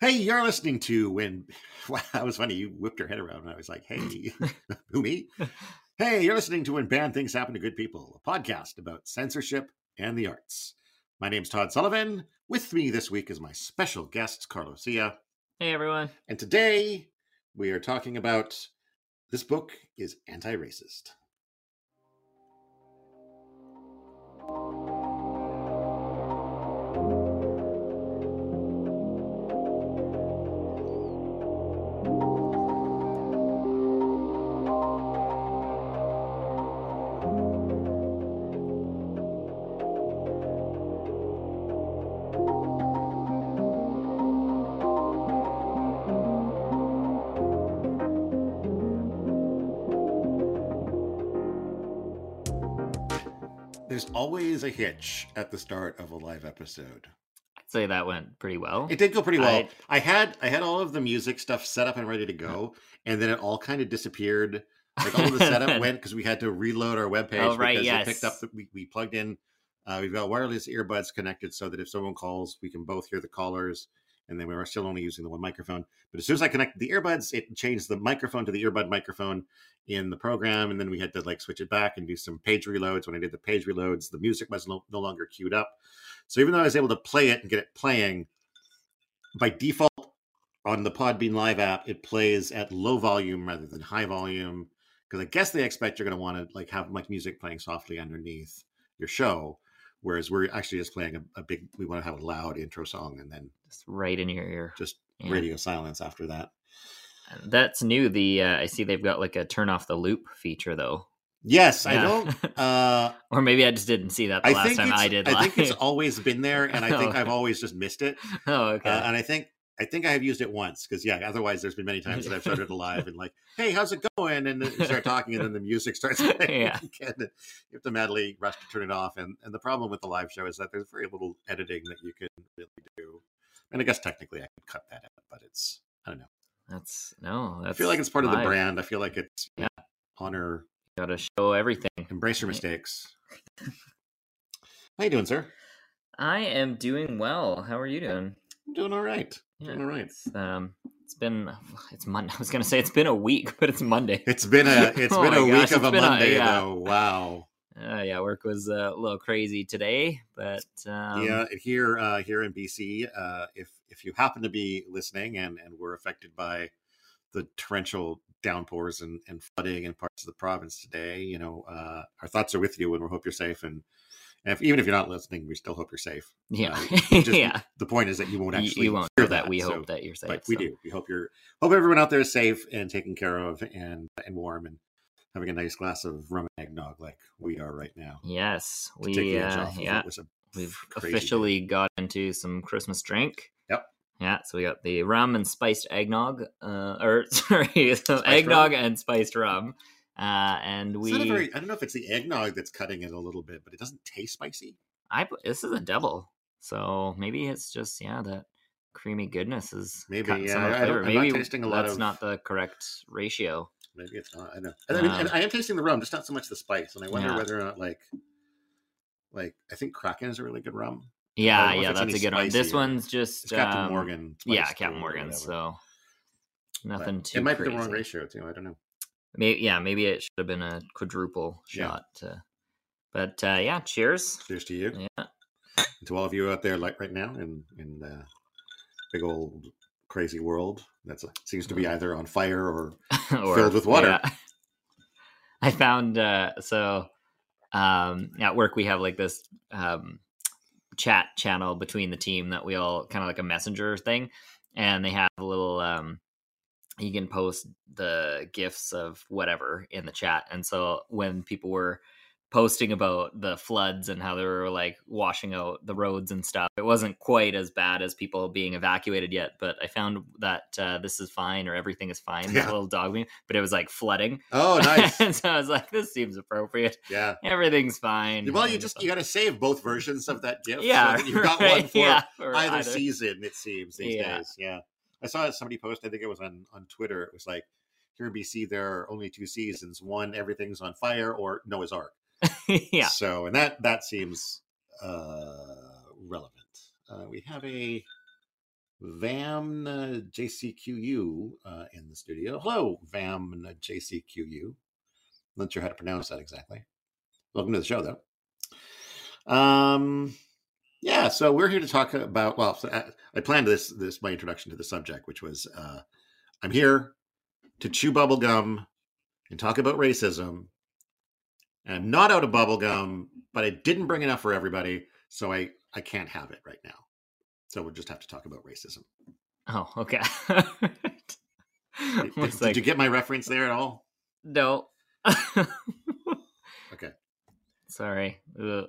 Hey, you're listening to when. Wow, that was funny. You whipped your head around, and I was like, "Hey, who me?" Hey, you're listening to when bad things happen to good people, a podcast about censorship and the arts. My name's Todd Sullivan. With me this week is my special guest, Carlos Sia, Hey everyone. and today we are talking about this book is anti-racist. Always a hitch at the start of a live episode. I'd say that went pretty well. It did go pretty well. I- I, had I had all of the music stuff set up and ready to go, and then it all kind of disappeared. Like all of the setup went because we had to reload our webpage Oh, right, because yes. it picked up that we, we plugged in. Uh, we've got wireless earbuds connected so that if someone calls, we can both hear the callers, and then we were still only using the one microphone. But as soon as I connected the earbuds, it changed the microphone to the earbud microphone in the program, and then we had to like switch it back and do some page reloads. When I did the page reloads, the music was no, no longer queued up. So even though I was able to play it and get it playing, by default on the Podbean Live app, it plays at low volume rather than high volume because I guess they expect you're going to want to like have like music playing softly underneath your show, whereas we're actually just playing a, a big. We want to have a loud intro song and then Just right in your ear. just Yeah. radio silence after that. That's new. The uh, I see they've got like a turn off the loop feature though. Yes, I don't. Uh, or maybe I just didn't see that the I last time I did. I think it's always been there, and I think Oh. I've always just missed it. oh okay. Uh, and I think I think I have used it once because yeah. Otherwise, there's been many times that I've started live and like, hey, how's it going? And then you start talking, and then the music starts playing Yeah. again. You have to madly rush to turn it off. And and the problem with the live show is that there's very little editing that you can really do. And I guess technically I could cut that out, but it's I don't know. that's no. That's I feel like it's part of the brand. I feel like it's Yeah. honor, Got to show everything. embrace your mistakes. How you doing, sir? I am doing well. How are you doing? I'm doing all right. Doing all right. It's, um, it's been it's Monday. I was gonna say it's been a week, but it's Monday. It's been a it's Oh been a gosh, week of a been a- Monday yeah. though. Wow. Uh, yeah, work was a little crazy today, but um, yeah, here uh, here in BC, uh, if if you happen to be listening and and were affected by the torrential downpours and, and flooding in parts of the province today, you know, uh, our thoughts are with you, and we hope you're safe. And if, even if you're not listening, we still hope you're safe. yeah, Uh, just- yeah. The point is that you won't actually you won't hear know that. We so- hope that you're safe. but we do. We hope you're hope everyone out there is safe and taken care of and and warm and having a nice glass of rum and eggnog like we are right now. Yes, We, uh, yeah. We've crazy day. officially got into some Christmas drink. Yep. Yeah, so we got the rum and spiced eggnog, uh, or sorry, eggnog rum? and spiced rum, uh, and It's we. not a very. I don't know if it's the eggnog that's cutting it a little bit, but it doesn't taste spicy. I this is a double, so maybe it's just yeah that creamy goodness is Maybe, yeah, I flavor. I'm not tasting a lot that's of- not the correct ratio. Maybe it's not. I know. And I, mean, and Um, I am tasting the rum, just not so much the spice. And I wonder Yeah. whether or not like, like I think Kraken is a really good rum. Yeah, yeah, that's a good one. This one's just It's Captain um, Morgan. Yeah, Captain Morgan. So But nothing too. It might crazy. be the wrong ratio too. I don't know. Maybe, yeah, maybe it should have been a quadruple Yeah. shot. To, but uh, yeah, cheers. Cheers to you. Yeah. And to all of you out there, like right now in in the big old crazy world that seems to be either on fire or Filled with water. yeah. I found uh, so um, at work we have like this um, chat channel between the team that we all kind of like a messenger thing, and they have a little. Um, you can post the gifts of whatever in the chat, and so when people were posting about the floods and how they were like washing out the roads and stuff. It wasn't quite as bad as people being evacuated yet, but I found that uh, this is fine or everything is fine. Yeah. Little dog meme, but it was like flooding. oh, nice. and so I was like, this seems appropriate. yeah. Everything's fine. Well, you just you got to save both versions of that gift. yeah, that you've got right, one for yeah, for either, season. It seems these Yeah. days. Yeah, I saw somebody post. I think it was on on Twitter. It was like here in BC there are only two seasons. One everything's on fire, or Noah's Ark. yeah. So, and that that seems uh relevant. Uh, we have a Vam uh, JCQU uh, in the studio. Hello, Vam uh, JCQU. Not sure how to pronounce that exactly. Welcome to the show, though. Um, yeah, so we're here to talk about. Well, so I, I planned this this my introduction to the subject, which was uh, I'm here to chew bubble gum and talk about racism. And I'm not out of bubble gum, but I didn't bring enough for everybody, so I I can't have it right now. So we'll just have to talk about racism. Oh, okay. Did, did, did you get my reference there at all? No. Okay. Sorry. Ugh.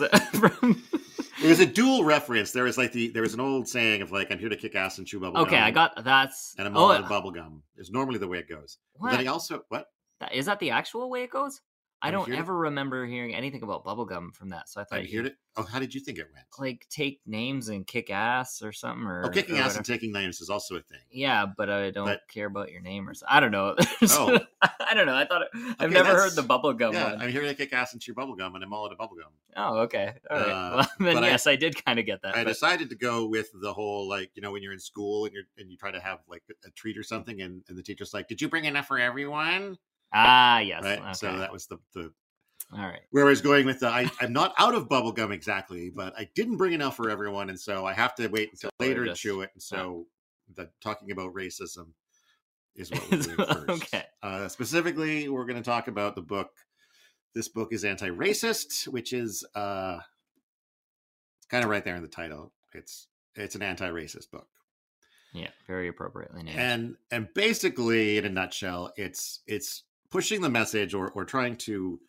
It was a dual reference. There was like the there was an old saying of like I'm here to kick ass and chew bubble okay, gum. I got that's. and I'm oh, all out of bubble gum. Is normally the way it goes. But what? then he also what is that the actual way it goes? I don't ever remember hearing anything about bubblegum from that. So I thought you here to. Oh, how did you think it went? like take names and kick ass or something or Oh, kicking or ass and taking names is also a thing. Yeah, but I don't But- care about your name or something. I don't know. Oh. I don't know. I thought it, I've never heard the bubblegum yeah, one. I'm here to kick ass and chew bubble gum, and I'm all out of bubble gum. Oh, okay. All right. Uh, well, then but I- yes, I, did kind of get that. I but- decided to go with the whole like you know when you're in school and you're and you try to have like a treat or something, and, and the teacher's like, "Did you bring enough for everyone?" Ah, yes. right. Okay. So that was the the All right. where I was going with the I, I'm not out of bubble gum exactly, but I didn't bring enough for everyone, and so I have to wait until So later just- to chew it. And so the talking about racism is what we're doing first. okay. Uh, specifically, we're going to talk about the book. This book is anti-racist, which is uh, kind of right there in the title. It's it's an anti-racist book, Yeah, very appropriately named. and and basically, in a nutshell, it's it's pushing the message or or trying to.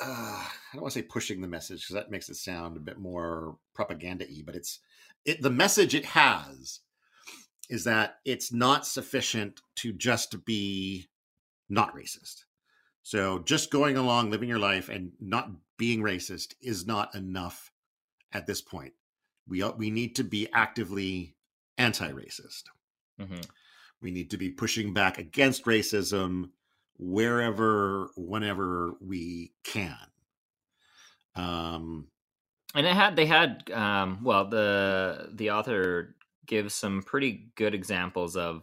Uh, I don't want to say pushing the message because that makes it sound a bit more propaganda-y, but it's it the message it has is that it's not sufficient to just be not racist. So just going along living your life and not being racist is not enough at this point. We we need to be actively anti-racist. Mhm. We need to be pushing back against racism wherever whenever we can. Um and it had they had um well the the author gives some pretty good examples of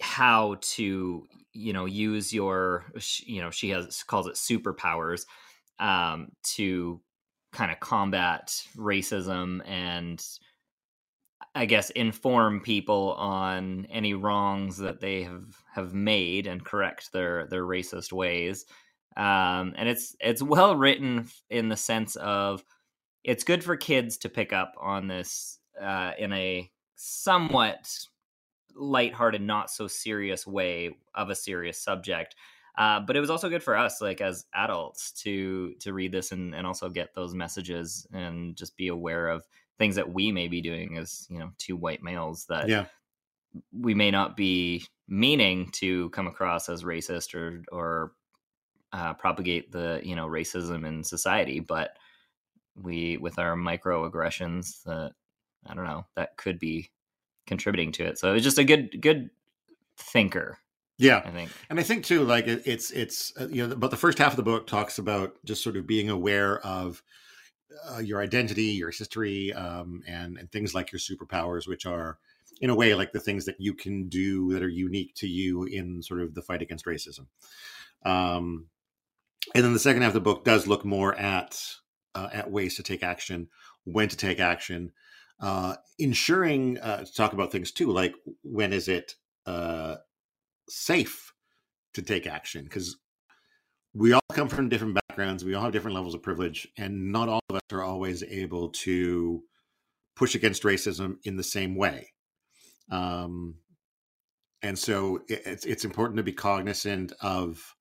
how to you know use your you know she has calls it superpowers um to kind of combat racism and i guess inform people on any wrongs that they have have made and correct their their racist ways um and it's it's well written in the sense of it's good for kids to pick up on this uh, in a somewhat lighthearted, not so serious way of a serious subject. Uh, but it was also good for us, like as adults, to to read this and, and also get those messages and just be aware of things that we may be doing as you know two white males that yeah. we may not be meaning to come across as racist or or uh, propagate the you know racism in society, but we with our microaggressions that I don't know that could be contributing to it. So it's just a good good thinker, Yeah. I think. And I think too, like it, it's it's uh, you know, but the first half of the book talks about just sort of being aware of uh, your identity, your history, um, and and things like your superpowers, which are in a way like the things that you can do that are unique to you in sort of the fight against racism. Um, and then the second half of the book does look more at uh, at ways to take action, when to take action, uh, ensuring uh, to talk about things too, like when is it uh, safe to take action because we all come from different backgrounds we all have different levels of privilege and not all of us are always able to push against racism in the same way. Um, and so it, it's, it's important to be cognizant of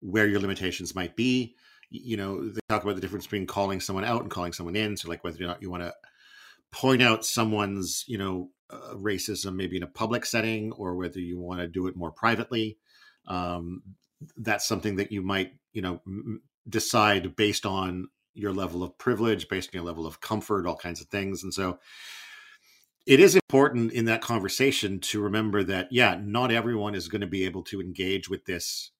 where your limitations might be. You know they talk about the difference between calling someone out and calling someone in so like whether or not you want to point out someone's you know uh, racism maybe in a public setting or whether you want to do it more privately um, that's something that you might you know m- decide based on your level of privilege based on your level of comfort all kinds of things and so it is important in that conversation to remember that yeah not everyone is going to be able to engage with this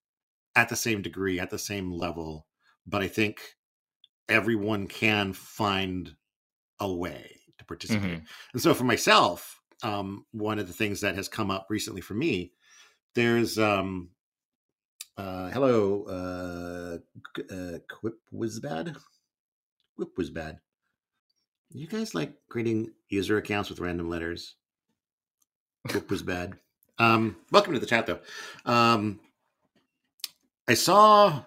at the same degree at the same level but i think everyone can find a way to participate. Mhm. And so for myself, um, one of the things that has come up recently for me, there's um, uh, hello, uh, uh, Quip was bad. Quip was bad. You guys like creating user accounts with random letters? Quip was bad. Um, welcome to the chat, though. Um, I saw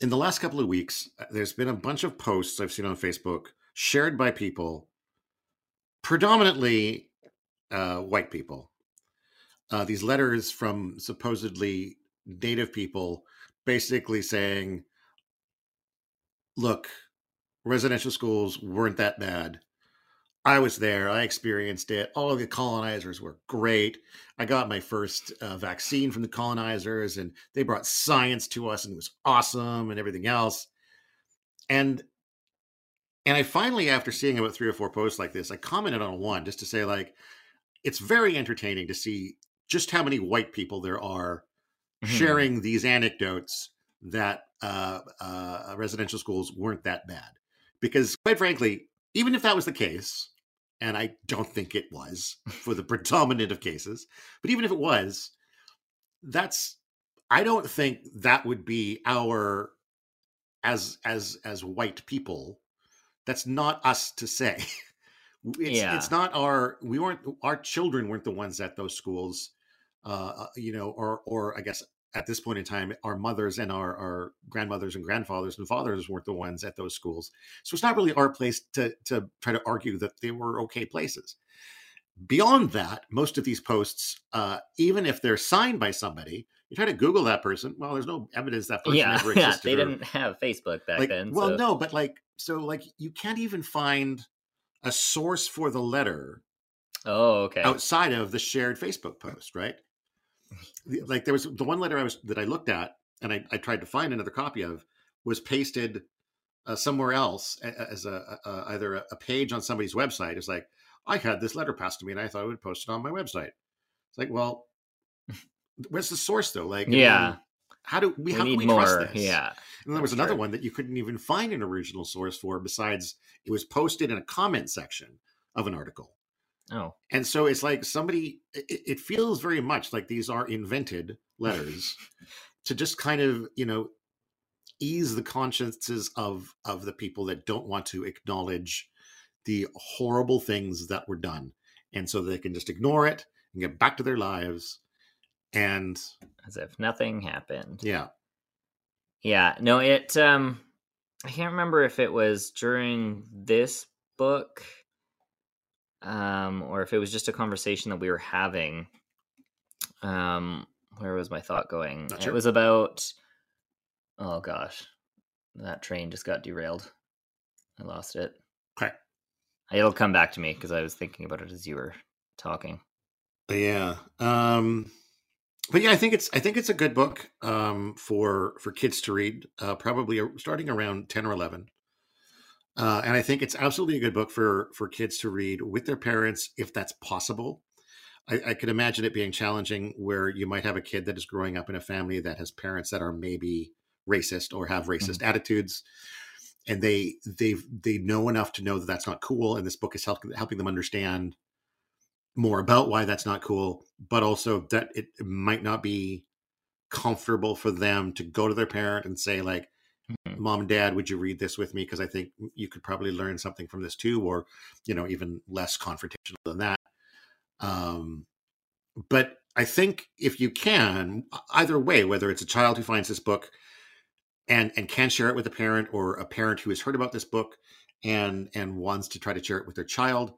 in the last couple of weeks, uh, there's been a bunch of posts I've seen on Facebook shared by people, predominantly uh, white people. Uh, these letters from supposedly native people basically saying, look, residential schools weren't that bad. I was there. I experienced it. All of the colonizers were great. I got my first uh, vaccine from the colonizers, and they brought science to us, and it was awesome, and everything else. And and I finally, after seeing about three or four posts like this, I commented on one just to say, like, it's very entertaining to see just how many white people there are Mhm. sharing these anecdotes that uh, uh, residential schools weren't that bad. Because, quite frankly, even if that was the case, and I don't think it was for the predominant of cases, but even if it was, that's I don't think that would be our as as as white people. That's not us to say. It's, Yeah. it's not our we weren't our children weren't the ones at those schools uh you know or or i guess at this point in time our mothers and our our grandmothers and grandfathers and fathers weren't the ones at those schools so it's not really our place to to try to argue that they were okay places beyond that most of these posts uh even if they're signed by somebody you try to google that person well there's no evidence that person yeah, ever yeah, they or- didn't have Facebook back like, then. well so- no but like so like you can't even find a source for the letter Oh, okay. outside of the shared Facebook post, right? Like there was the one letter I was that I looked at and I, I tried to find another copy of was pasted uh, somewhere else as a, a, either a, a page on somebody's website. It's like I had this letter passed to me and I thought I would post it on my website. It's like, well, where's the source though? Like, Yeah. how do we, we how can we trust this? Yeah. And then there was another one that you couldn't even find an original source for besides it was posted in a comment section of an article. Oh, And so it's like somebody, it, it feels very much like these are invented letters to just kind of, you know, ease the consciences of of the people that don't want to acknowledge the horrible things that were done. And so they can just ignore it and get back to their lives. And as if nothing happened. yeah, Yeah, no, it um I can't remember if it was during this book um or if it was just a conversation that we were having. Um where was my thought going? Not It was about oh gosh. That train just got derailed. I lost it. Okay. It'll come back to me because I was thinking about it as you were talking. Yeah. Um but yeah, I think it's I think it's a good book um for for kids to read, uh probably starting around 10 or 11. Uh and I think it's absolutely a good book for for kids to read with their parents if that's possible. I, I could imagine it being challenging where you might have a kid that is growing up in a family that has parents that are maybe racist or have racist attitudes and they they they know enough to know that that's not cool and this book is helping helping them understand more about why that's not cool, but also that it might not be comfortable for them to go to their parent and say like, Mhm. "Mom and Dad, would you read this with me? Because I think you could probably learn something from this too, or you know, even less confrontational than that." Um, but I think if you can, either way, whether it's a child who finds this book and and can share it with a parent, or a parent who has heard about this book and and wants to try to share it with their child,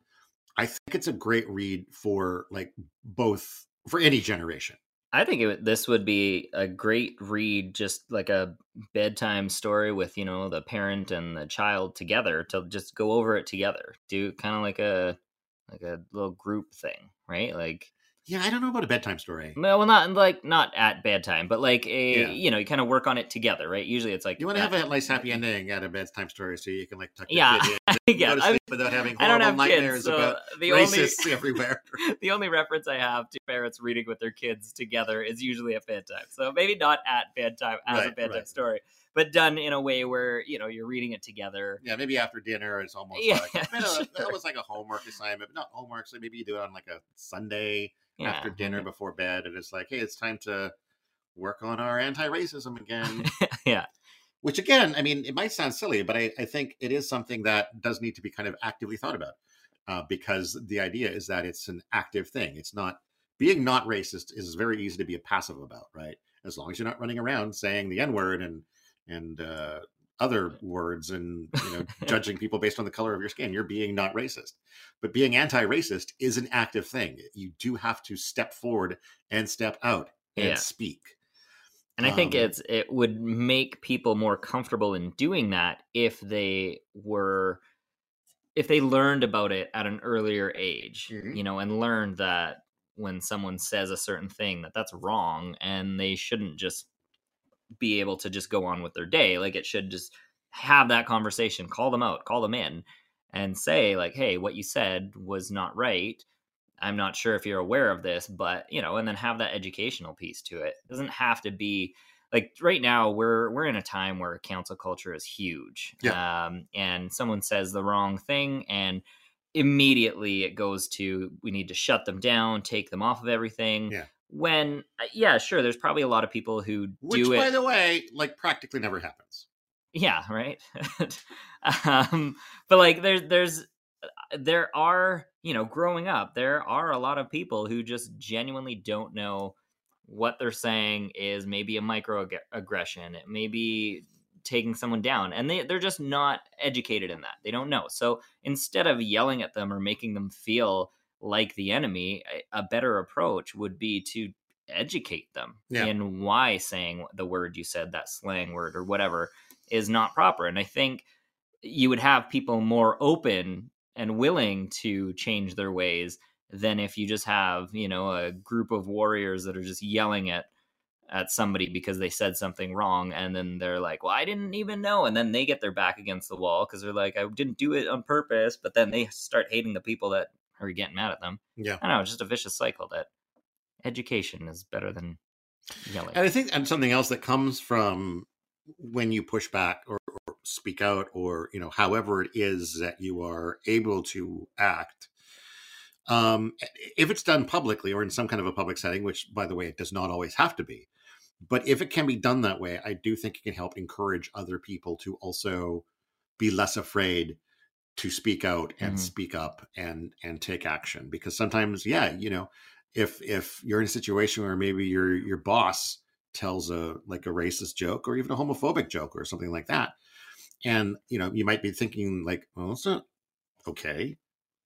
I think it's a great read for like both for any generation. I think it, this would be a great read, just like a bedtime story with you know the parent and the child together to just go over it together. Do kind of like a like a little group thing, right? Like Yeah, I don't know about a bedtime story. No, well, not like not at bedtime, but like a Yeah. you know you kind of work on it together, right? Usually it's like You want to have a nice happy ending at a bedtime story, so you can like tuck your Yeah, kid in, and yeah. go to sleep without having I don't horrible have nightmares kids, so about the only racists everywhere. the only reference I have to parents reading with their kids together is usually at bedtime. So maybe not at bedtime as a bedtime right. story, but done in a way where you know you're reading it together. Yeah, maybe after dinner, it's almost Yeah, like a bit of- sure. almost like a homework assignment, but not homework. So maybe you do it on like a Sunday Yeah. after dinner before bed, and it's like, hey, it's time to work on our anti-racism again. yeah, Which again, I mean, it might sound silly, but I, I think it is something that does need to be kind of actively thought about, uh, because the idea is that it's an active thing. It's not being not racist is very easy to be a passive about, right? As long as you're not running around saying the N word and and uh, other words and you know judging people based on the color of your skin, you're being not racist. But being anti-racist is an active thing. You do have to step forward and step out and Yeah. speak. And I think Um, it's it would make people more comfortable in doing that if they were if they learned about it at an earlier age, Mhm. you know, and learned that when someone says a certain thing that that's wrong and they shouldn't just be able to just go on with their day. Like it should just have that conversation, call them out, call them in and say like, "Hey, what you said was not right." I'm not sure if you're aware of this, but you know, and then have that educational piece to it. It doesn't have to be like right now we're we're in a time where cancel culture is huge. Um, and someone says the wrong thing and immediately it goes to we need to shut them down, take them off of everything. Yeah. When uh, yeah, sure, there's probably a lot of people who Which, do by the way, like practically never happens. Yeah, right. um, but like there's there's uh, there are you know growing up there are a lot of people who just genuinely don't know what they're saying is maybe a microaggression it may be taking someone down and they, they're just not educated in that they don't know so instead of yelling at them or making them feel like the enemy a, better approach would be to educate them Yeah. in why saying the word you said that slang word or whatever is not proper and i think you would have people more open and willing to change their ways than if you just have you know a group of warriors that are just yelling at at somebody because they said something wrong and then they're like well i didn't even know and then they get their back against the wall because they're like i didn't do it on purpose but then they start hating the people that are getting mad at them Yeah. i don't know just a vicious cycle that education is better than yelling And I think and something else that comes from when you push back or, or speak out or you know however it is that you are able to act um if it's done publicly or in some kind of a public setting which by the way it does not always have to be but if it can be done that way i do think it can help encourage other people to also be less afraid to speak out and Mhm. speak up and and take action because sometimes yeah you know if if you're in a situation where maybe your your boss tells a like a racist joke or even a homophobic joke or something like that and you know you might be thinking like well it's not okay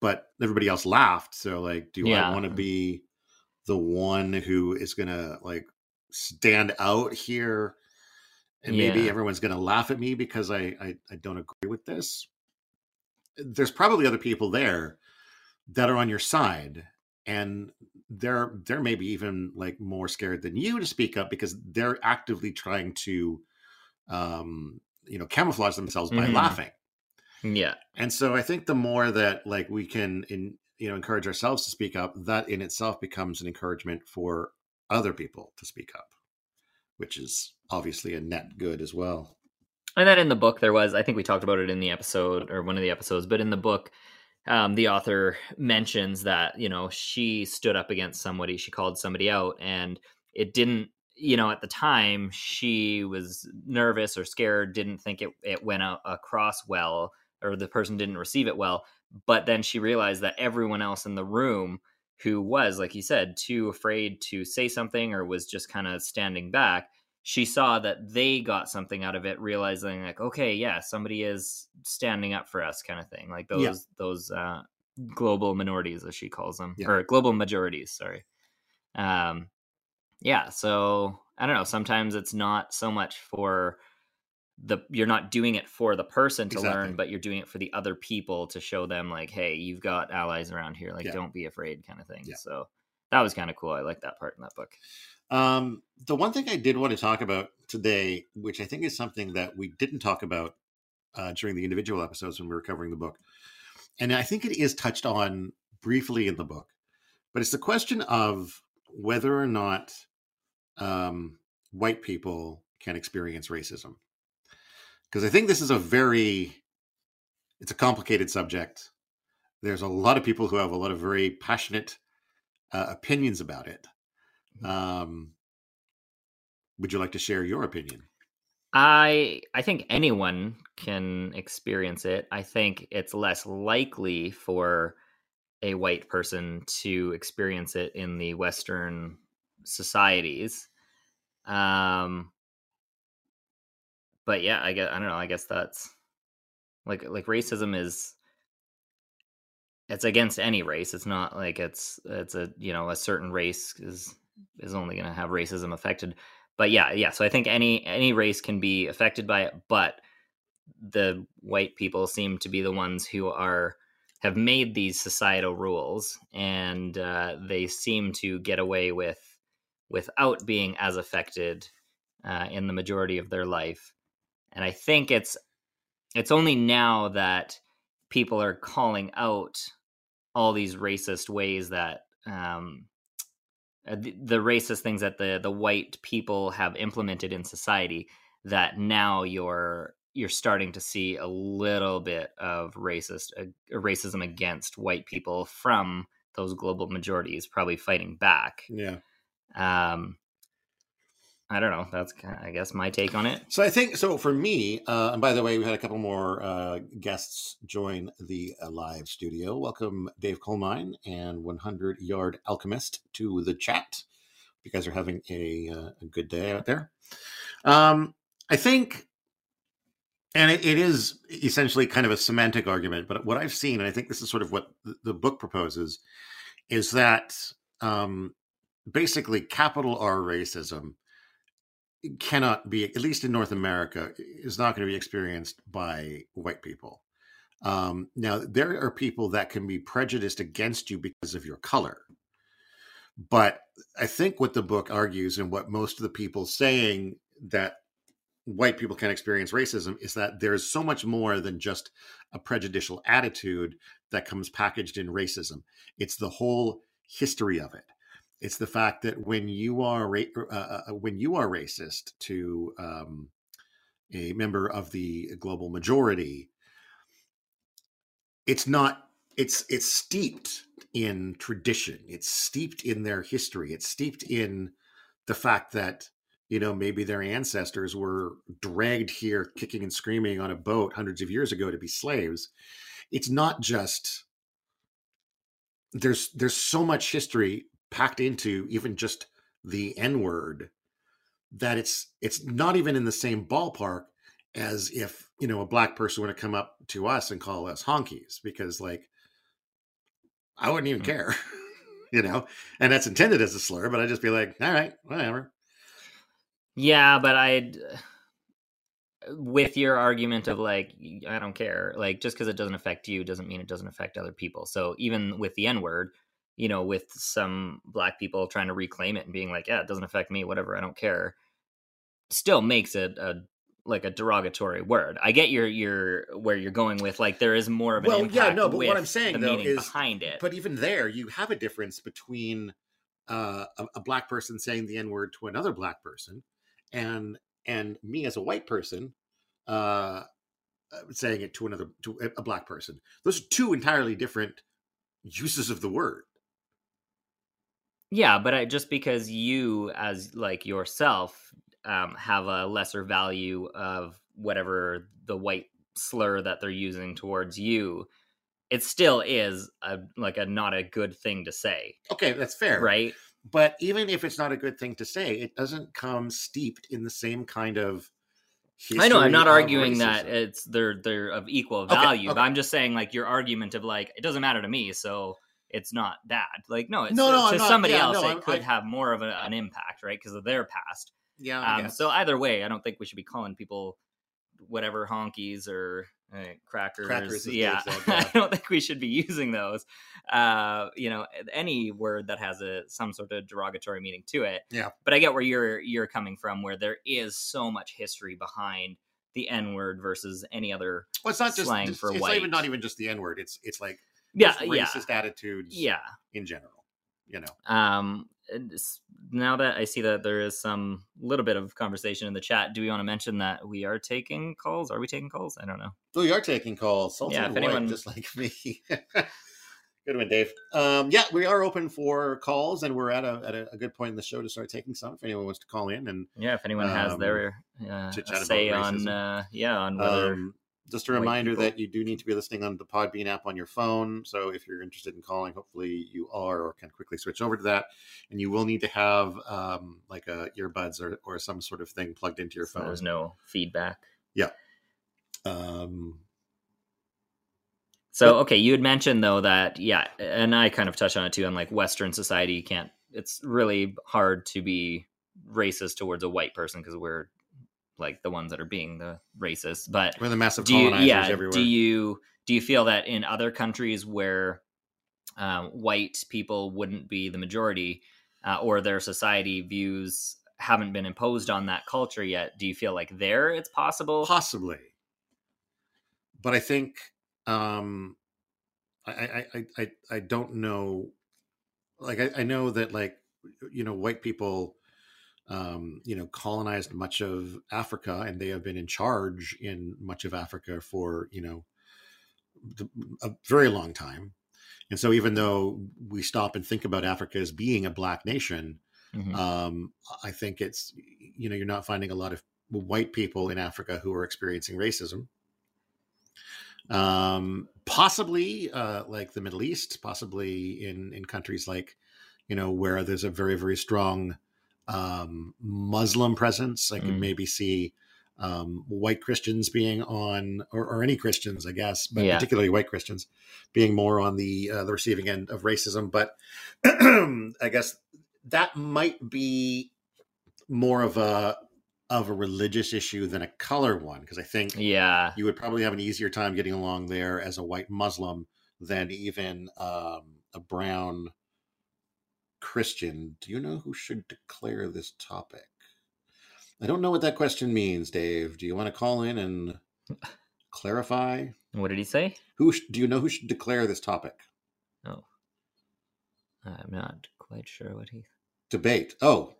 but everybody else laughed so like do Yeah. i want to be the one who is gonna like stand out here and maybe everyone's gonna laugh at me because I, I i don't agree with this there's probably other people there that are on your side and they're they're maybe even like more scared than you to speak up because they're actively trying to um you know camouflage themselves by Mhm. laughing. Yeah. And so i think the more that like we can in you know encourage ourselves to speak up that in itself becomes an encouragement for other people to speak up which is obviously a net good as well And then in the book, there was, I think we talked about it in the episode or one of the episodes, but in the book, um, the author mentions that, you know, she stood up against somebody, she called somebody out, and it didn't, you know, at the time, she was nervous or scared, didn't think it, it went out across well, or the person didn't receive it well. But then she realized that everyone else in the room who was, like you said, too afraid to say something or was just kind of standing back, she saw that they got something out of it realizing like okay yeah somebody is standing up for us kind of thing like those Yeah. those uh global minorities as she calls them Yeah. or global majorities sorry um yeah so i don't know sometimes it's not so much for the you're not doing it for the person to Exactly. learn but you're doing it for the other people to show them like hey you've got allies around here like Yeah. don't be afraid kind of thing so that was kind of cool i like that part in that book Um, the one thing I did want to talk about today, which I think is something that we didn't talk about uh, during the individual episodes when we were covering the book, and I think it is touched on briefly in the book, but it's the question of whether or not um, white people can experience racism. because I think this is a very it's a complicated subject. There's a lot of people who have a lot of very passionate uh, opinions about it. Um, would you like to share your opinion? I I think anyone can experience it. I think it's less likely for a white person to experience it in the Western societies. Um, but yeah, I guess I don't know. I guess that's like like racism is it's against any race. It's not like it's it's a you know a certain race is is only going to have racism affected. But yeah, yeah. So I think any any race can be affected by it, but the white people seem to be the ones who are have made these societal rules, and uh, they seem to get away with without being as affected uh, in the majority of their life. And I think it's it's only now that people are calling out all these racist ways that um, uh, the, the racist things that the the white people have implemented in society that now you're you're starting to see a little bit of racist uh, racism against white people from those global majorities probably fighting back Yeah. um i don't know that's i guess my take on it So I think so for me. Uh, and by the way, we had a couple more uh, guests join the uh, live studio. Welcome, Dave Colmine and 100 Yard Alchemist to the chat. You guys are having a, uh, a good day out there. Um, I think, and it, it is essentially kind of a semantic argument, but what I've seen, and I think this is sort of what the, the book proposes, is that um, basically capital R racism cannot be at least in north america is not going to be experienced by white people. Um, now there are people that can be prejudiced against you because of your color. But i think what the book argues and what most of the people saying that white people can experience racism is that there's so much more than just a prejudicial attitude that comes packaged in racism. It's the whole history of it it's the fact that when you are ra- uh, uh, when you are racist to um, a member of the global majority, it's not. It's it's steeped in tradition. It's steeped in their history. It's steeped in the fact that you know maybe their ancestors were dragged here kicking and screaming on a boat hundreds of years ago to be slaves. It's not just there's there's so much history packed into even just the N word that it's it's not even in the same ballpark as if you know a black person were to come up to us and call us honkies because like I wouldn't even Mm. care, you know, and that's intended as a slur, but I'd just be like, all right, whatever. yeah but I'd with your argument of like i don't care like just because it doesn't affect you doesn't mean it doesn't affect other people so even with the n word you know with some black people trying to reclaim it and being like yeah it doesn't affect me whatever i don't care still makes it a like a derogatory word i get your your where you're going with like there is more of an Well, yeah, no, but what I'm saying, the though, is- behind it But even there, you have a difference between uh, a, a black person saying the N word to another black person, and and me as a white person uh, uh, saying it to another to a black person. Those are two entirely different uses of the word. Yeah, but I, just because you, as like yourself, um, have a lesser value of whatever the white slur that they're using towards you, it still is a like a not a good thing to say, Okay, that's fair, right? But even if it's not a good thing to say, it doesn't come steeped in the same kind of. I know. I'm not arguing that it's they're they're of equal Okay, value, but. I'm just saying like your argument of like it doesn't matter to me, so it's not bad. Like no, it's, No, no, to I'm not- somebody yeah, else no, it could I- have more of a, an impact, right? Because of their past. Yeah. Um, so either way, I don't think we should be calling people whatever honkies or uh, crackers. Crackers, yeah. I don't think we should be using those. Uh, you know, any word that has a some sort of derogatory meaning to it. Yeah. But I get where you're you're coming from, where there is so much history behind the N word versus any other. well, it's not just slang just- for it's not even not even just the N word. It's it's like Yeah, just yeah, racist attitudes yeah. in general. you know. Um, now that I see that there is some little bit of conversation in the chat, do we want to mention that we are taking calls? Are we taking calls? I don't know. We are taking calls. Salty Yeah, if white, anyone- just like me. good one, Dave. Um, yeah, we are open for calls, and we're at a at a, a good point in the show to start taking some. If anyone wants to call in, and Yeah, if anyone has Um, their uh, chit-chat a about say on, uh, yeah, on whether um, just a reminder that you do need to be listening on the Podbean app on your phone. So if you're interested in calling, hopefully you are, or can quickly switch over to that. And you will need to have um, like a earbuds or or some sort of thing plugged into your so phone. there's no feedback. Yeah. Um, So okay, you had mentioned though that yeah, and I kind of touched on it too. On like Western society, you can't. It's really hard to be racist towards a white person because we're like the ones that are being the racist. But we're the massive do you yeah everywhere. do you do you feel that in other countries where um, white people wouldn't be the majority uh, or their society views haven't been imposed on that culture yet do you feel like there it's possible possibly but i think um i i i i, I don't know like I, I know that like you know white people um you know colonized much of africa and they have been in charge in much of africa for you know the- a very long time and so even though we stop and think about africa as being a black nation Mhm. um, I think it's you know you're not finding a lot of white people in Africa who are experiencing racism. Um, possibly uh, like the Middle East, possibly in in countries like you know where there's a very very strong um, Muslim presence. I could Mm. maybe see um, white Christians being on, or, or any Christians, I guess, but Yeah. particularly white Christians being more on the uh, the receiving end of racism. But I guess that might be more of a of a religious issue than a color one because I think yeah you would probably have an easier time getting along there as a white Muslim than even um, a brown Christian. Do you know who should declare this topic? I don't know what that question means, Dave. Do you want to call in and clarify? what did he say Who sh- do you know who should declare this topic? oh i'm not quite sure what he Debate. Oh,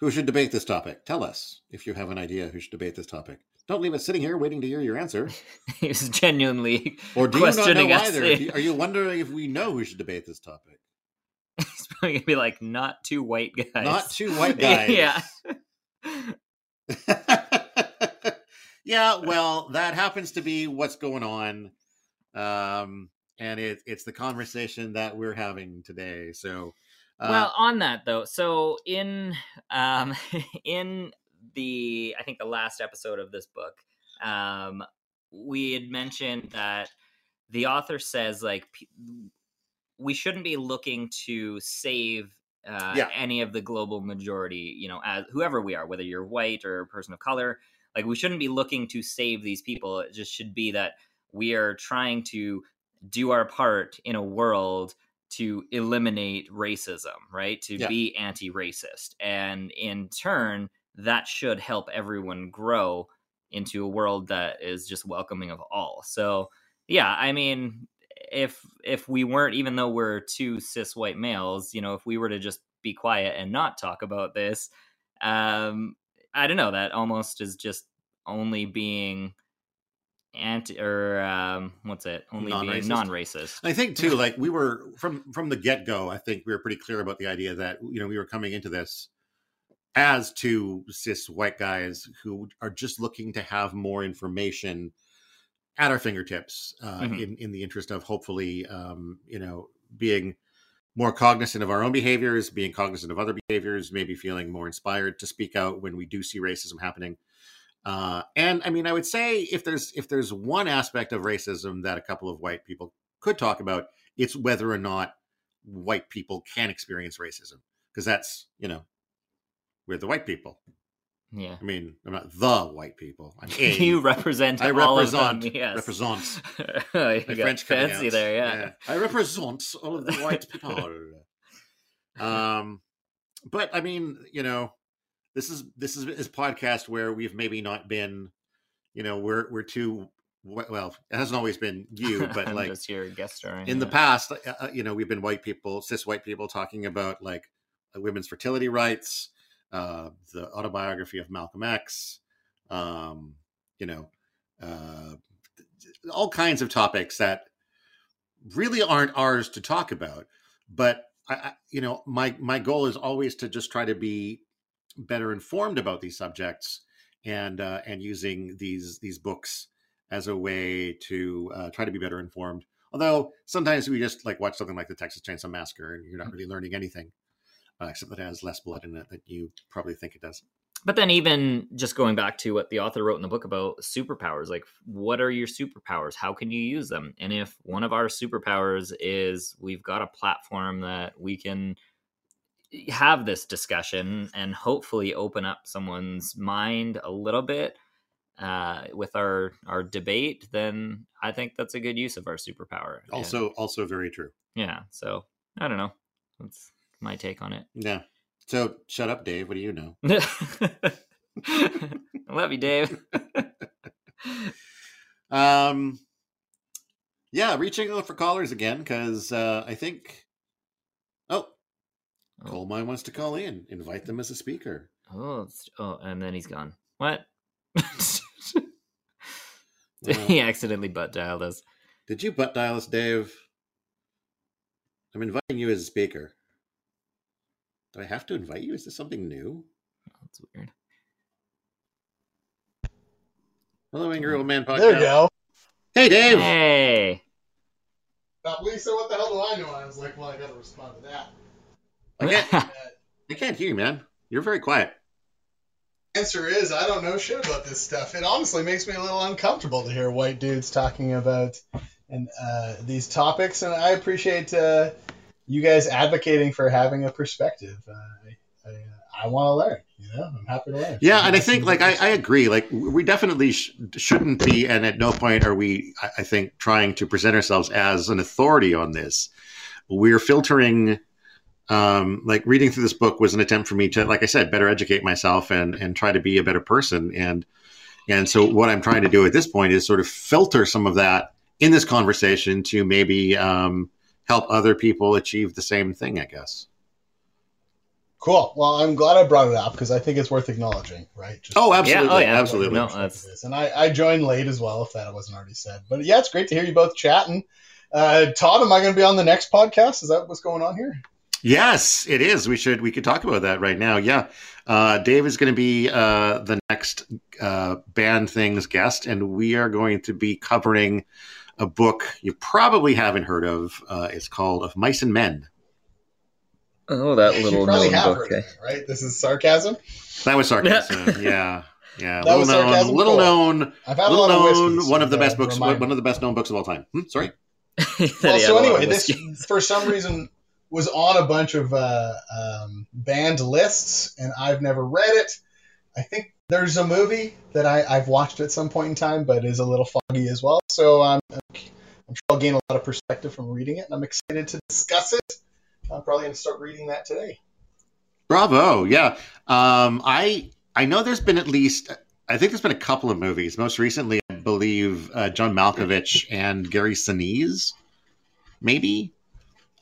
who should debate this topic? Tell us if you have an idea who should debate this topic. Don't leave us sitting here waiting to hear your answer. he was genuinely Or do you not know questioning us either? Are you wondering if we know who should debate this topic? Gonna be like not two white guys Not two white guys. yeah yeah, well, that happens to be what's going on. Um, and it, it's the conversation that we're having today. So, uh, well on that though so in um in the i think the last episode of this book um we had mentioned that the author says like p- we shouldn't be looking to save uh, Yeah. any of the global majority you know as whoever we are whether you're white or a person of color like we shouldn't be looking to save these people it just should be that we are trying to do our part in a world to eliminate racism, right? To Yeah. be anti racist. And in turn, that should help everyone grow into a world that is just welcoming of all. So, yeah, I mean, if if we weren't even though we're two cis white males, you know, if we were to just be quiet and not talk about this, um I don't know, that almost is just only being anti or um what's it? Only Non-racist? non-racist. I think too, like we were from from the get go. I think we were pretty clear about the idea that you know we were coming into this as two cis white guys who are just looking to have more information at our fingertips uh, Mhm. in in the interest of hopefully um, you know being more cognizant of our own behaviors, being cognizant of other behaviors, maybe feeling more inspired to speak out when we do see racism happening. Uh, and I mean, I would say if there's if there's one aspect of racism that a couple of white people could talk about, it's whether or not white people can experience racism, because that's you know we're the white people. Yeah. I mean, I'm not the white people. I'm a. you represent I all represent of them. Yes. represent oh, you French fancy there, yeah. I represent all of the white people. um, but I mean, you know, this is this is this podcast where we've maybe not been, you know, we're we're two well, it hasn't always been you, but like just your guest starring in the past, uh, uh, you know, we've been white people, cis white people, talking about like women's fertility rights, uh, the autobiography of Malcolm X, um, you know, uh, all kinds of topics that really aren't ours to talk about. But I, I, you know, my my goal is always to just try to be better informed about these subjects and uh, and using these these books as a way to uh, try to be better informed. Although sometimes we just like watch something like the Texas Chainsaw Massacre and you're not really learning anything, uh, except that it has less blood in it than you probably think it does. But then, even just going back to what the author wrote in the book about superpowers, like what are your superpowers? How can you use them? And if one of our superpowers is we've got a platform that we can have this discussion and hopefully open up someone's mind a little bit uh, with our our debate, then I think that's a good use of our superpower. And- Also, also very true. yeah. So I don't know. That's my take on it. Yeah. So shut up, Dave. What do you know? I love you, Dave. Um, yeah, reaching out for callers again because uh, I think. Oh, Oh. Coal Mine wants to call in. Invite them as a speaker. Oh, oh, and then he's gone. What? Well, he accidentally butt dialed us. did you butt dial us, Dave? I'm inviting you as a speaker. Do I have to invite you? Is this something new? That's weird. Hello, Angry Old Man Podcast. There you go. Hey, Dave. Hey, Now, Lisa, what the hell do I know? I was like, well, I got to respond to that. I can't. I can't hear you, man. You're very quiet. Answer is, I don't know shit about this stuff. It honestly makes me a little uncomfortable to hear white dudes talking about and uh, these topics, and I appreciate uh, you guys advocating for having a perspective. Uh, I, I, I want to learn. You know, I'm happy to learn. Yeah, and I think like I, I agree. Like we definitely sh- shouldn't be, and at no point are we. I, I think trying to present ourselves as an authority on this. We're filtering. Um, like reading through this book was an attempt for me to, like I said, better educate myself and and try to be a better person. And and so what I'm trying to do at this point is sort of filter some of that in this conversation to maybe um, help other people achieve the same thing. I guess. Cool. Well, I'm glad I brought it up because I think it's worth acknowledging, right? Just Oh, absolutely, oh, yeah. absolutely. No, that's- And I, I joined late as well, if that wasn't already said. But yeah, it's great to hear you both chatting. Uh, Todd, am I going to be on the next podcast? Is that what's going on here? Yes, it is. We should we could talk about that right now. Yeah, uh, Dave is going to be uh, the next uh, band things guest, and we are going to be covering a book you probably haven't heard of. Uh, it's called "Of Mice and Men." oh, that little probably known have book. heard of it, right? This is sarcasm. That was sarcasm. yeah, yeah. That little was known, little full. known, I've had a little lot of known. one of the best books. remind One me. of the best known books of all time. Hmm, sorry. Well, so anyway, this for some reason was on a bunch of uh, um, banned lists, and I've never read it. I think there's a movie that I, I've watched at some point in time, but is a little foggy as well. So um, I'm sure I'll gain a lot of perspective from reading it, and I'm excited to discuss it. I'm probably going to start reading that today. Bravo! Yeah, um, I I know there's been at least I think there's been a couple of movies. Most recently, I believe uh, John Malkovich and Gary Sinise, maybe.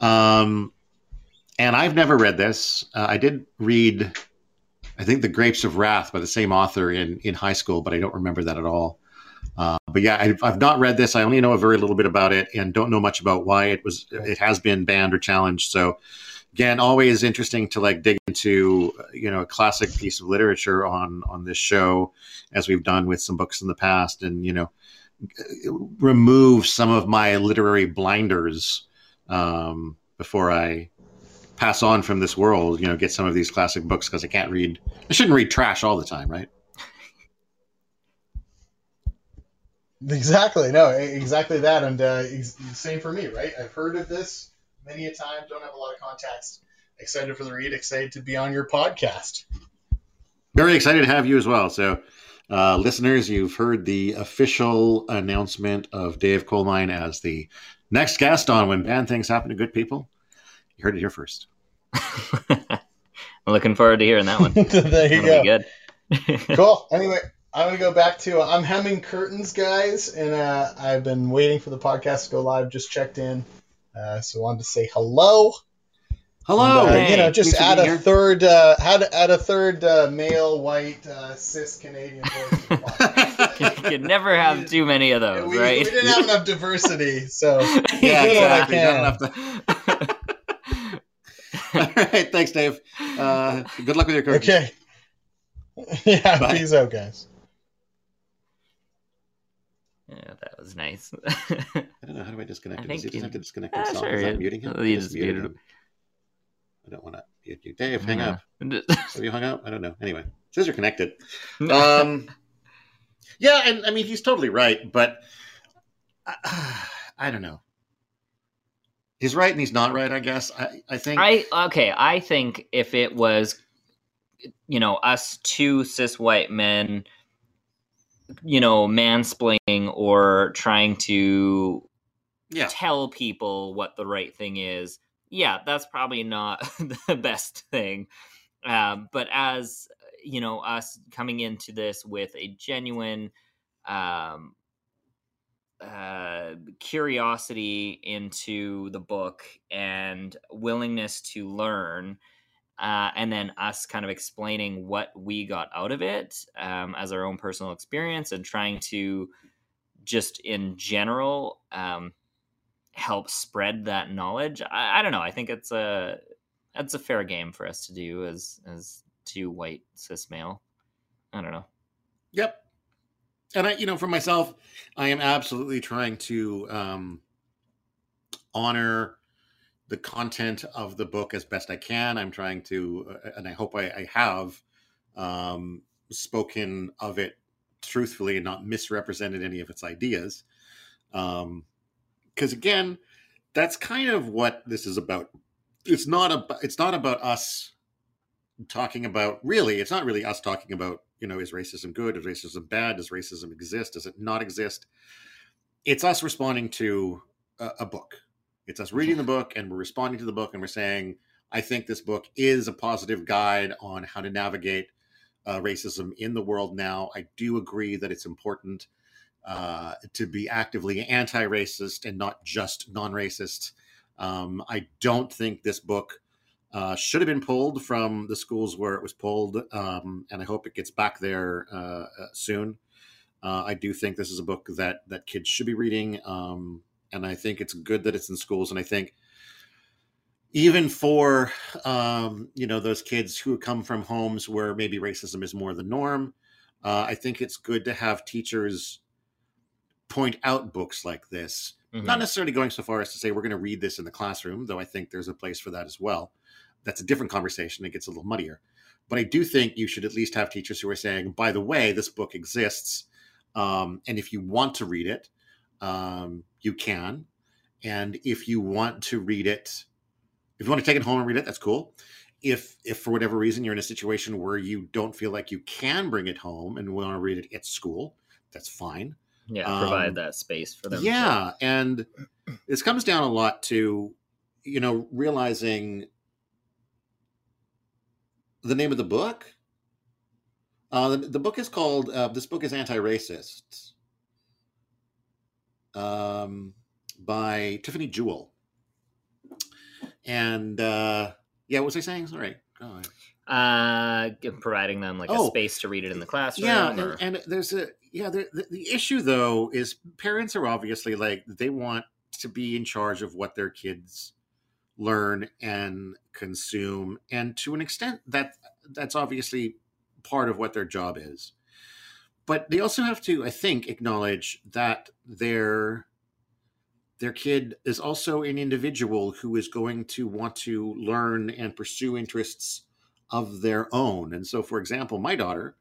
Um, and I've never read this. Uh, I did read, I think, The Grapes of Wrath by the same author in in high school, but I don't remember that at all. Uh, but yeah, I, I've not read this. I only know a very little bit about it, and don't know much about why it was. It has been banned or challenged. So again always interesting to like dig into you know a classic piece of literature on on this show as we've done with some books in the past and you know remove some of my literary blinders um, before i pass on from this world you know get some of these classic books because i can't read i shouldn't read trash all the time right Exactly. No, exactly that. And uh, same for me, right? I've heard of this many a time. Don't have a lot of context. Excited for the read. Excited to be on your podcast. very excited to have you as well so uh, listeners you've heard the official announcement of dave colemine as the next guest on when bad things happen to good people you heard it here first I'm looking forward to hearing that one. there you That'll be go. good. Cool. Anyway, I'm gonna go back to I'm hemming curtains, guys, and uh, I've been waiting for the podcast to go live. Just checked in, uh, so wanted to say hello. Hello. And, uh, you know, just add a, third, uh, add, add a third, uh, male, white, uh, cis Canadian voice. you can never have too many of those, we, right? We didn't have enough diversity, so yeah, exactly. Not enough to... All right, thanks, Dave. Uh, good luck with your curtains. Okay. Yeah, Bye. peace out, guys. Yeah, that was nice. I don't know. How do I disconnect him? Does he just have to disconnect himself? Sure, Is that muting him? You just muted him. him. I don't want to mute you. Dave, hang Yeah. up. Have you hung up? I don't know. Anyway, it says you're connected. Um, yeah, and I mean, he's totally right, but uh, I don't know. He's right and he's not right, I guess. I, I think. I okay. I think if it was, you know, us two cis white men, you know, mansplaining or trying to yeah. tell people what the right thing is, yeah, that's probably not the best thing. Um, but as you know, us coming into this with a genuine um, uh, curiosity into the book and willingness to learn, uh, and then us kind of explaining what we got out of it um, as our own personal experience and trying to just in general um, help spread that knowledge. I, I don't know. I think it's a it's a fair game for us to do as as two white cis male. I don't know. Yep. And I, you know, for myself, I am absolutely trying to um, honor the content of the book as best I can. I'm trying to, uh, and I hope I, I have um, spoken of it truthfully and not misrepresented any of its ideas. Um, because again, that's kind of what this is about. It's not about. It's not about us talking about. Really, it's not really us talking about. You know, is racism good? Is racism bad? Does racism exist? Does it not exist? It's us responding to a, a book. It's us reading the book and we're responding to the book and we're saying, I think this book is a positive guide on how to navigate uh, racism in the world now. I do agree that it's important uh, to be actively anti-racist and not just non-racist. Um, I don't think this book uh, should have been pulled from the schools where it was pulled, um, and I hope it gets back there uh, soon. Uh, I do think this is a book that that kids should be reading, um, and I think it's good that it's in schools. And I think even for um, you know those kids who come from homes where maybe racism is more the norm, uh, I think it's good to have teachers point out books like this. Mm-hmm. Not necessarily going so far as to say we're going to read this in the classroom, though I think there's a place for that as well. That's a different conversation. It gets a little muddier. But I do think you should at least have teachers who are saying, by the way, this book exists. Um, and if you want to read it, um, you can. And if you want to read it, if you want to take it home and read it, that's cool. If, if for whatever reason you're in a situation where you don't feel like you can bring it home and want to read it at school, that's fine. Yeah, provide um, that space for them. Yeah, and this comes down a lot to, you know, realizing the name of the book. Uh, the, the book is called. Uh, this book is anti-racist. Um, by Tiffany Jewell. And uh, yeah, what was I saying? Sorry. Uh, providing them like oh, a space to read it in the classroom. Yeah, and, and, there's a yeah. The, the issue though is parents are obviously like they want to be in charge of what their kids learn and consume, and to an extent that that's obviously part of what their job is. But they also have to, I think, acknowledge that their their kid is also an individual who is going to want to learn and pursue interests of their own. And so, for example, my daughter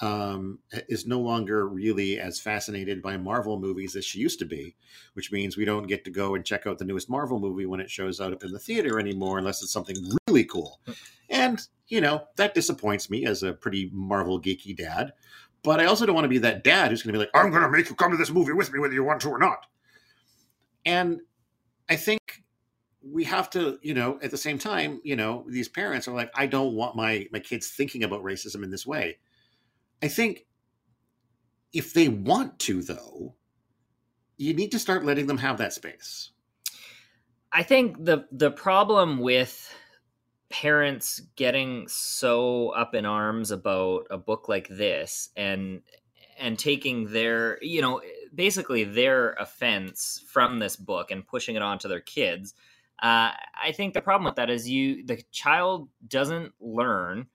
um, is no longer really as fascinated by Marvel movies as she used to be, which means we don't get to go and check out the newest Marvel movie when it shows up in the theater anymore, unless it's something really cool. Hmm. And, you know, that disappoints me as a pretty Marvel geeky dad. But I also don't want to be that dad who's going to be like, I'm going to make you come to this movie with me whether you want to or not. And I think we have to you know at the same time you know these parents are like i don't want my my kids thinking about racism in this way i think if they want to, though, you need to start letting them have that space. I think the the problem with parents getting so up in arms about a book like this and and taking their you know basically their offense from this book and pushing it onto their kids uh, i think the problem with that is you the child doesn't learn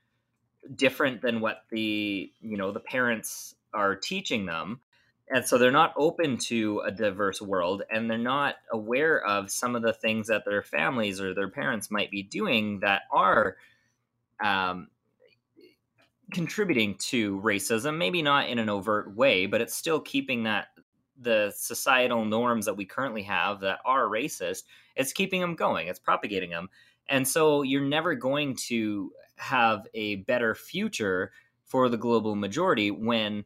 different than what the you know the parents are teaching them. And so they're not open to a diverse world and they're not aware of some of the things that their families or their parents might be doing that are um, contributing to racism maybe not in an overt way but it's still keeping that the societal norms that we currently have that are racist it's keeping them going it's propagating them and so you're never going to have a better future for the global majority when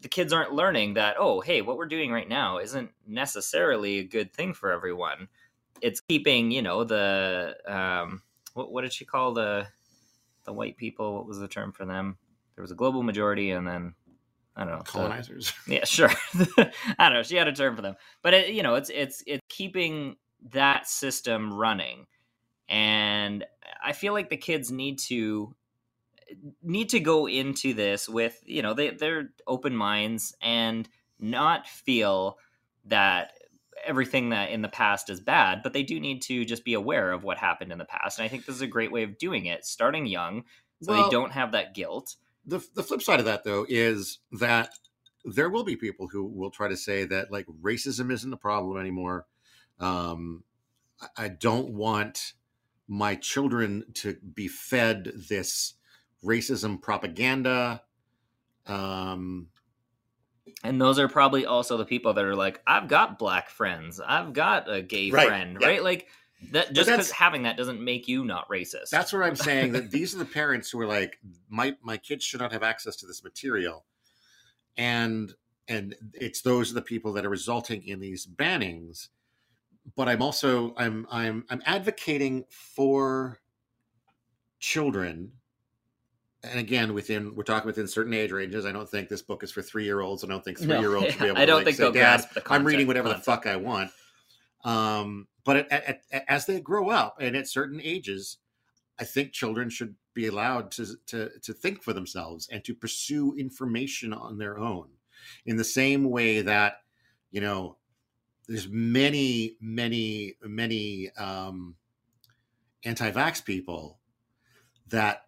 the kids aren't learning that oh hey what we're doing right now isn't necessarily a good thing for everyone. It's keeping you know the um what, what did she call the the white people? What was the term for them? There was a global majority and then i don't know colonizers. The, yeah sure. I don't know. She had a term for them. But it, you know it's it's it's keeping that system running and i feel like the kids need to need to go into this with you know they they're open minds and not feel that everything that in the past is bad but they do need to just be aware of what happened in the past. And i think this is a great way of doing it starting young so well, they don't have that guilt. The, the flip side of that though is that there will be people who will try to say that like racism isn't the problem anymore. Um, i don't want my children to be fed this racism propaganda. Um, and those are probably also the people that are like, I've got black friends, I've got a gay right. friend, yeah. right? Like that just because having that doesn't make you not racist. That's what I'm saying. that these are the parents who are like, my my kids should not have access to this material, and and it's those are the people that are resulting in these bannings. But I'm also I'm I'm I'm advocating for children and again, within we're talking within certain age ranges. I don't think this book is for three year olds. I don't think three year olds no, should be able. I don't to, like, think say, Dad, I'm reading whatever concept. the fuck I want. Um, but at, at, as they grow up and at certain ages, I think children should be allowed to, to to think for themselves and to pursue information on their own, in the same way that you know there's many many many um, anti-vax people that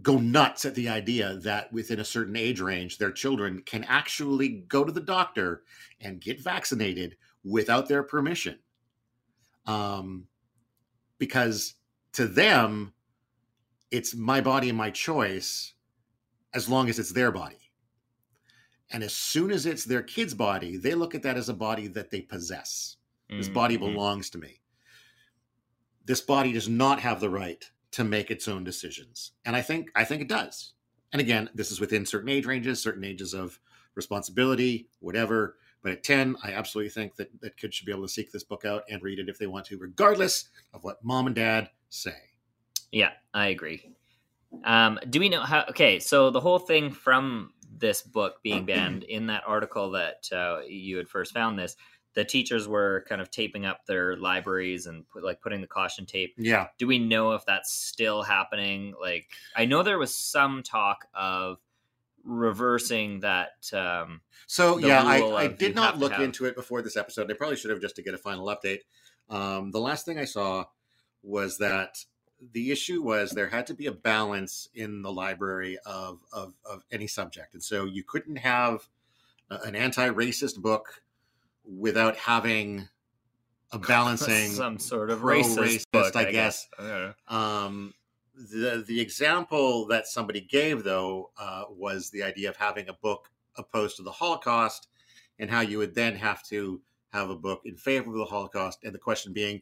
go nuts at the idea that within a certain age range, their children can actually go to the doctor and get vaccinated without their permission. Um, because to them, it's my body and my choice as long as it's their body. And as soon as it's their kid's body, they look at that as a body that they possess. This body mm-hmm. belongs to me. This body does not have the right to make its own decisions. And I think I think it does. And again, this is within certain age ranges, certain ages of responsibility, whatever. But at 10, I absolutely think that, that kids should be able to seek this book out and read it if they want to, regardless of what mom and dad say. Yeah, I agree. Um, do we know how? Okay, so the whole thing from this book being banned in that article that uh, you had first found this the teachers were kind of taping up their libraries and put, like putting the caution tape. Yeah. Do we know if that's still happening? Like, I know there was some talk of reversing that. Um, so yeah, I, I did not look have... into it before this episode. I probably should have just to get a final update. Um, the last thing I saw was that the issue was there had to be a balance in the library of of, of any subject, and so you couldn't have an anti-racist book without having a balancing some sort of racist, racist book, I, I guess. guess. Um, the the example that somebody gave though uh, was the idea of having a book opposed to the Holocaust, and how you would then have to have a book in favor of the Holocaust, and the question being,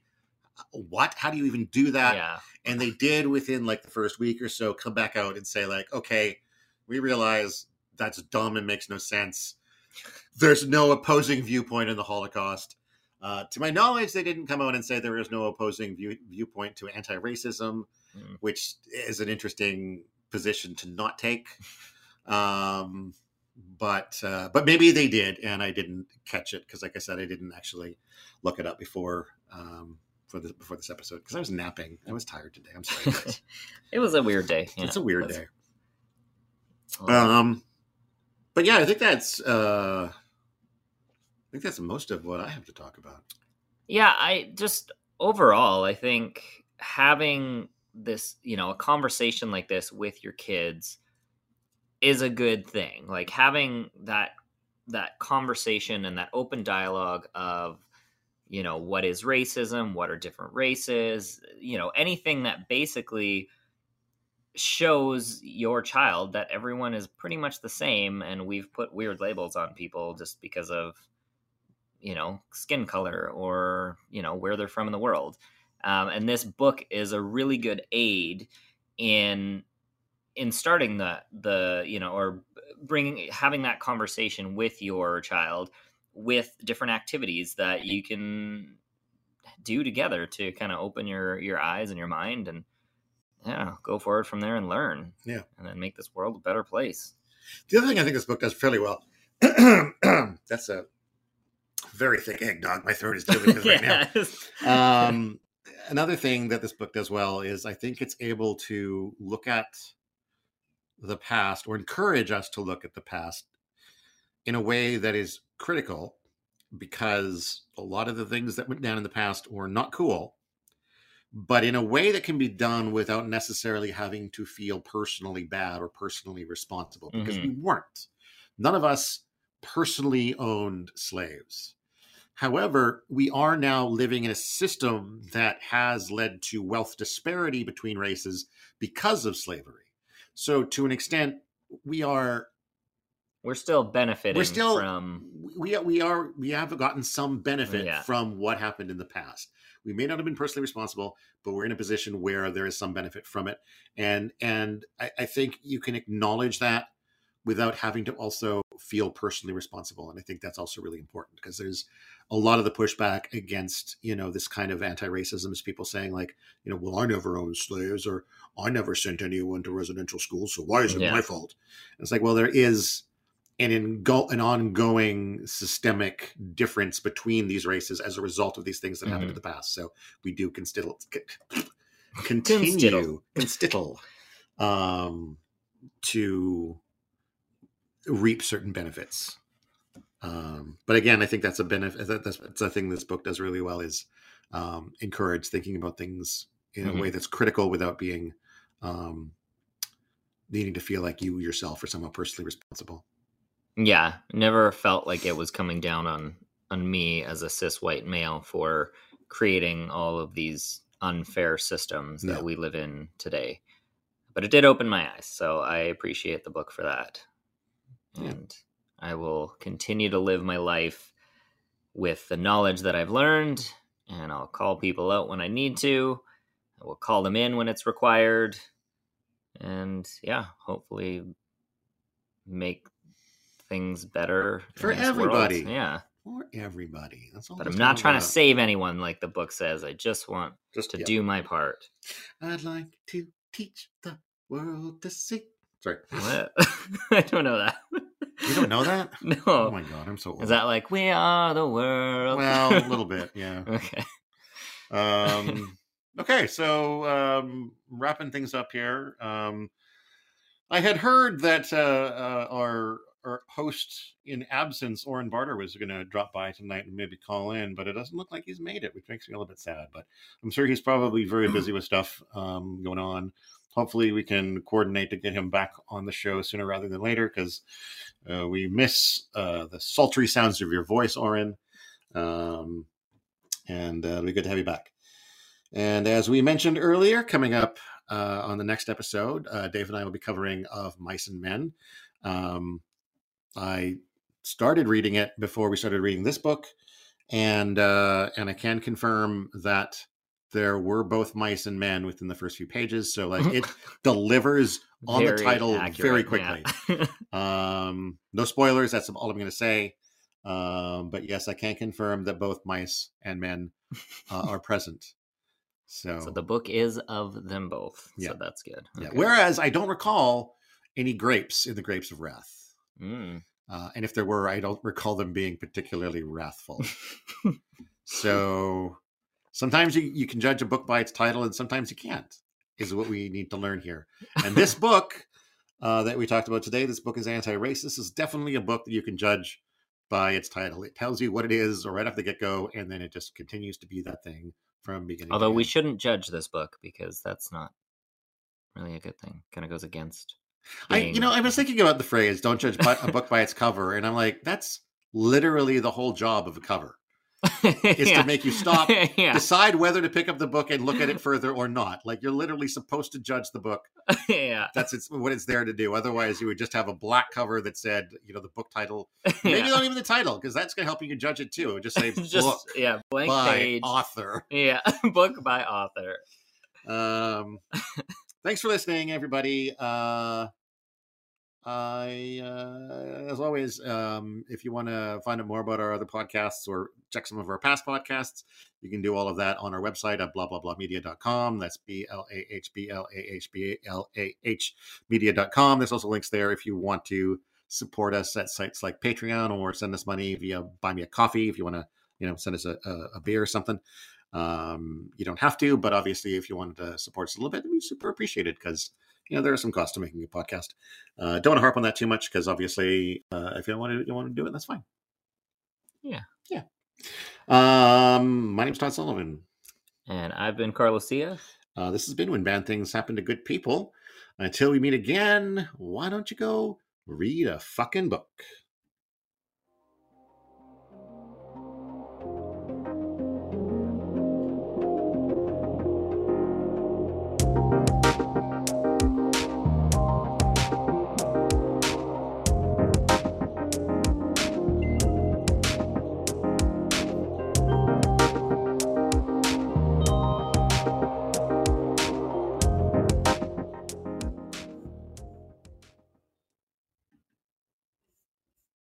what? How do you even do that? Yeah. And they did within like the first week or so come back out and say like, okay, we realize that's dumb and makes no sense there's no opposing viewpoint in the Holocaust. Uh, to my knowledge, they didn't come out and say there is no opposing view, viewpoint to anti-racism, mm. which is an interesting position to not take. Um, but uh, but maybe they did, and I didn't catch it because, like I said, I didn't actually look it up before um, for this before this episode because I was napping. I was tired today. I'm sorry. it was a weird day. Yeah, it's a weird day. Um, but yeah, I think that's uh, I think that's most of what I have to talk about. Yeah, I just overall, I think having this, you know, a conversation like this with your kids is a good thing. Like having that that conversation and that open dialogue of you know what is racism what are different races you know anything that basically shows your child that everyone is pretty much the same and we've put weird labels on people just because of you know skin color or you know where they're from in the world. Um, and this book is a really good aid in in starting the the you know or bringing having that conversation with your child with different activities that you can do together to kind of open your your eyes and your mind and yeah go forward from there and learn. Yeah. And then make this world a better place. The other thing i think this book does fairly well that's a very thick eggnog my throat is dealing with right now. Um, another thing that this book does well is i think it's able to look at the past or encourage us to look at the past in a way that is critical because a lot of the things that went down in the past were not cool but in a way that can be done without necessarily having to feel personally bad or personally responsible because mm-hmm. we weren't. None of us personally owned slaves. However we are now living in a system that has led to wealth disparity between races because of slavery. So to an extent, we are we're still benefiting we're still from we we are we have gotten some benefit yeah. from what happened in the past we may not have been personally responsible but we're in a position where there is some benefit from it and and I, I, think you can acknowledge that without having to also feel personally responsible and i think that's also really important because there's a lot of the pushback against you know this kind of anti-racism is people saying like you know well i never owned slaves or i never sent anyone to residential schools so why is it yeah. my fault and it's like well there is an, ingo- an ongoing systemic difference between these races as a result of these things that mm-hmm. happened in the past so we do continue constittle um, to reap certain benefits um, but again, I think that's a benefit. That's, that's a thing this book does really well is um, encourage thinking about things in mm-hmm. a way that's critical without being um, needing to feel like you yourself are somehow personally responsible. Yeah, never felt like it was coming down on on me as a cis white male for creating all of these unfair systems that we live in today. But it did open my eyes, so I appreciate the book for that. Yeah. And I will continue to live my life with the knowledge that I've learned, and I'll call people out when I need to. I will call them in when it's required. And yeah, hopefully make things better for everybody. World. Yeah. For everybody. That's all. But I'm not trying about. to save anyone like the book says. I just want just to yep. do my part. I'd like to teach the world to see. Sorry. What? I don't know that. You don't know that? no. Oh my god, I'm so old. Is that like we are the world? Well, a little bit, yeah. okay. Um okay, so um wrapping things up here. Um I had heard that uh, uh our our host in absence, Oren Barter, was going to drop by tonight and maybe call in, but it doesn't look like he's made it, which makes me a little bit sad. But I'm sure he's probably very busy with stuff um, going on hopefully we can coordinate to get him back on the show sooner rather than later because uh, we miss uh, the sultry sounds of your voice, Oren. Um, and uh, it'll be good to have you back. And as we mentioned earlier, coming up uh, on the next episode, uh, Dave and I will be covering of Mice and Men. Um, I started reading it before we started reading this book, and uh, and I can confirm that there were both mice and men within the first few pages so like it delivers on very the title accurate, very quickly yeah. um no spoilers that's all i'm going to say um but yes i can confirm that both mice and men uh, are present so so the book is of them both yeah. so that's good okay. yeah whereas i don't recall any grapes in the grapes of wrath Mm. Uh, and if there were, I don't recall them being particularly wrathful. so sometimes you, you can judge a book by its title, and sometimes you can't, is what we need to learn here. And this book uh, that we talked about today, this book is anti racist, is definitely a book that you can judge by its title. It tells you what it is right off the get go, and then it just continues to be that thing from beginning. Although we shouldn't judge this book because that's not really a good thing. Kind of goes against. I, you know, I was thinking about the phrase "Don't judge a book by its cover," and I'm like, that's literally the whole job of a cover is yeah. to make you stop, yeah. decide whether to pick up the book and look at it further or not. Like you're literally supposed to judge the book. yeah, that's it's, what it's there to do. Otherwise, you would just have a black cover that said, you know, the book title. Maybe yeah. not even the title, because that's going to help you judge it too. It just say just, book, yeah, blank by page, author. Yeah, book by author. Um, thanks for listening, everybody. Uh, I, uh, as always, um, if you want to find out more about our other podcasts or check some of our past podcasts, you can do all of that on our website at blah blah blah media.com. That's B L A H B L A H B L A H media.com. There's also links there if you want to support us at sites like Patreon or send us money via Buy Me a Coffee if you want to, you know, send us a, a, a beer or something. Um, you don't have to, but obviously, if you wanted to support us a little bit, we super appreciate it because you know there are some costs to making a podcast. Uh, don't want to harp on that too much because obviously, uh, if you don't want to, you want to do it, that's fine. Yeah, yeah. Um, my name's Todd Sullivan, and I've been Carlos Cia. Uh, this has been when bad things happen to good people. Until we meet again, why don't you go read a fucking book?